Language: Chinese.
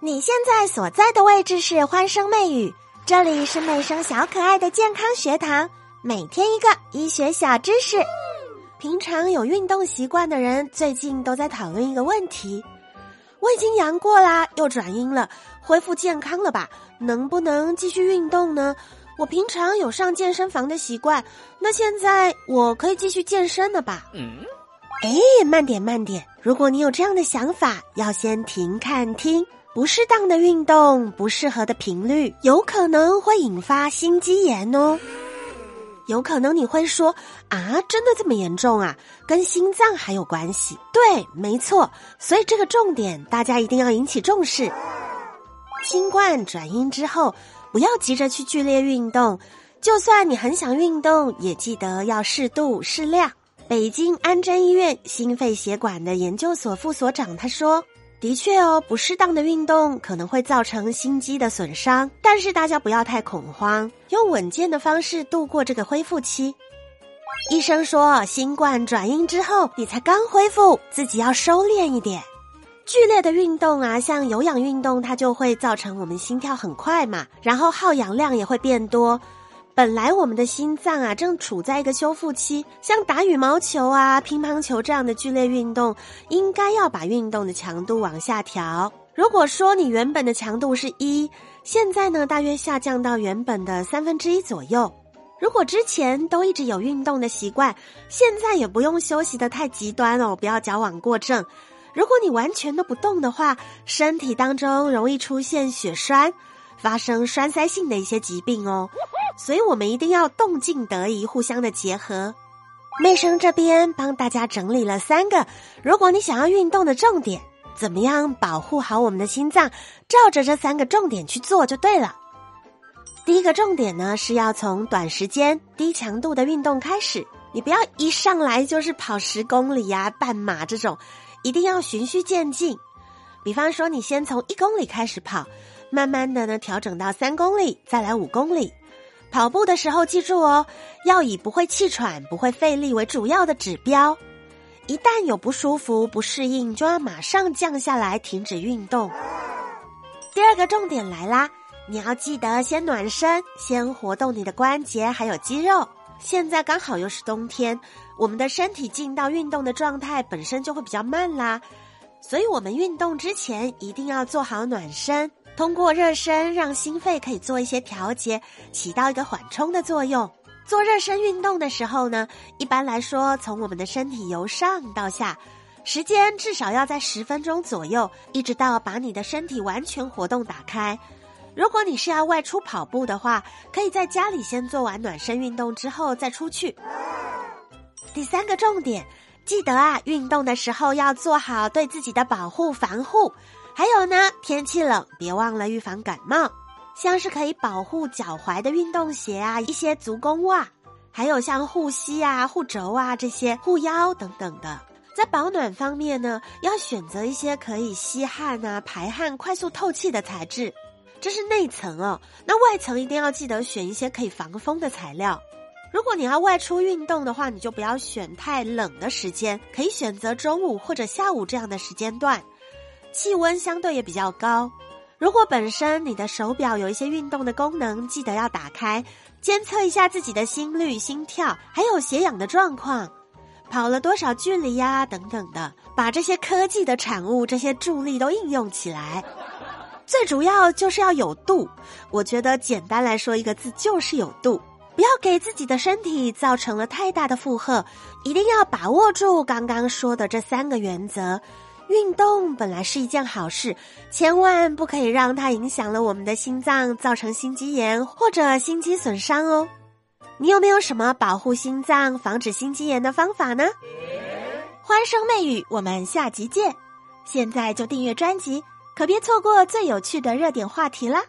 你现在所在的位置是欢声媚语，这里是媚声小可爱的健康学堂，每天一个医学小知识。平常有运动习惯的人，最近都在讨论一个问题：我已经阳过啦，又转阴了，恢复健康了吧？能不能继续运动呢？我平常有上健身房的习惯，那现在我可以继续健身了吧？嗯，哎，慢点慢点，如果你有这样的想法，要先停看听。不适当的运动，不适合的频率，有可能会引发心肌炎哦。有可能你会说啊，真的这么严重啊？跟心脏还有关系？对，没错。所以这个重点大家一定要引起重视。新冠转阴之后，不要急着去剧烈运动，就算你很想运动，也记得要适度适量。北京安贞医院心肺血管的研究所副所长他说。的确哦，不适当的运动可能会造成心肌的损伤，但是大家不要太恐慌，用稳健的方式度过这个恢复期。医生说，新冠转阴之后，你才刚恢复，自己要收敛一点。剧烈的运动啊，像有氧运动，它就会造成我们心跳很快嘛，然后耗氧量也会变多。本来我们的心脏啊正处在一个修复期，像打羽毛球啊、乒乓球这样的剧烈运动，应该要把运动的强度往下调。如果说你原本的强度是一，现在呢大约下降到原本的三分之一左右。如果之前都一直有运动的习惯，现在也不用休息的太极端哦，不要矫枉过正。如果你完全都不动的话，身体当中容易出现血栓，发生栓塞性的一些疾病哦。所以我们一定要动静得宜，互相的结合。妹生这边帮大家整理了三个，如果你想要运动的重点，怎么样保护好我们的心脏？照着这三个重点去做就对了。第一个重点呢，是要从短时间、低强度的运动开始，你不要一上来就是跑十公里呀、半马这种，一定要循序渐进。比方说，你先从一公里开始跑，慢慢的呢调整到三公里，再来五公里。跑步的时候，记住哦，要以不会气喘、不会费力为主要的指标。一旦有不舒服、不适应，就要马上降下来，停止运动。第二个重点来啦，你要记得先暖身，先活动你的关节还有肌肉。现在刚好又是冬天，我们的身体进到运动的状态本身就会比较慢啦，所以我们运动之前一定要做好暖身。通过热身，让心肺可以做一些调节，起到一个缓冲的作用。做热身运动的时候呢，一般来说，从我们的身体由上到下，时间至少要在十分钟左右，一直到把你的身体完全活动打开。如果你是要外出跑步的话，可以在家里先做完暖身运动之后再出去。第三个重点，记得啊，运动的时候要做好对自己的保护防护。还有呢，天气冷，别忘了预防感冒，像是可以保护脚踝的运动鞋啊，一些足弓袜，还有像护膝啊、护肘啊这些护腰等等的。在保暖方面呢，要选择一些可以吸汗啊、排汗、快速透气的材质，这是内层哦。那外层一定要记得选一些可以防风的材料。如果你要外出运动的话，你就不要选太冷的时间，可以选择中午或者下午这样的时间段。气温相对也比较高。如果本身你的手表有一些运动的功能，记得要打开，监测一下自己的心率、心跳，还有血氧的状况，跑了多少距离呀，等等的，把这些科技的产物、这些助力都应用起来。最主要就是要有度。我觉得简单来说一个字就是有度，不要给自己的身体造成了太大的负荷，一定要把握住刚刚说的这三个原则。运动本来是一件好事，千万不可以让它影响了我们的心脏，造成心肌炎或者心肌损伤哦。你有没有什么保护心脏、防止心肌炎的方法呢？欢声媚语，我们下集见！现在就订阅专辑，可别错过最有趣的热点话题啦！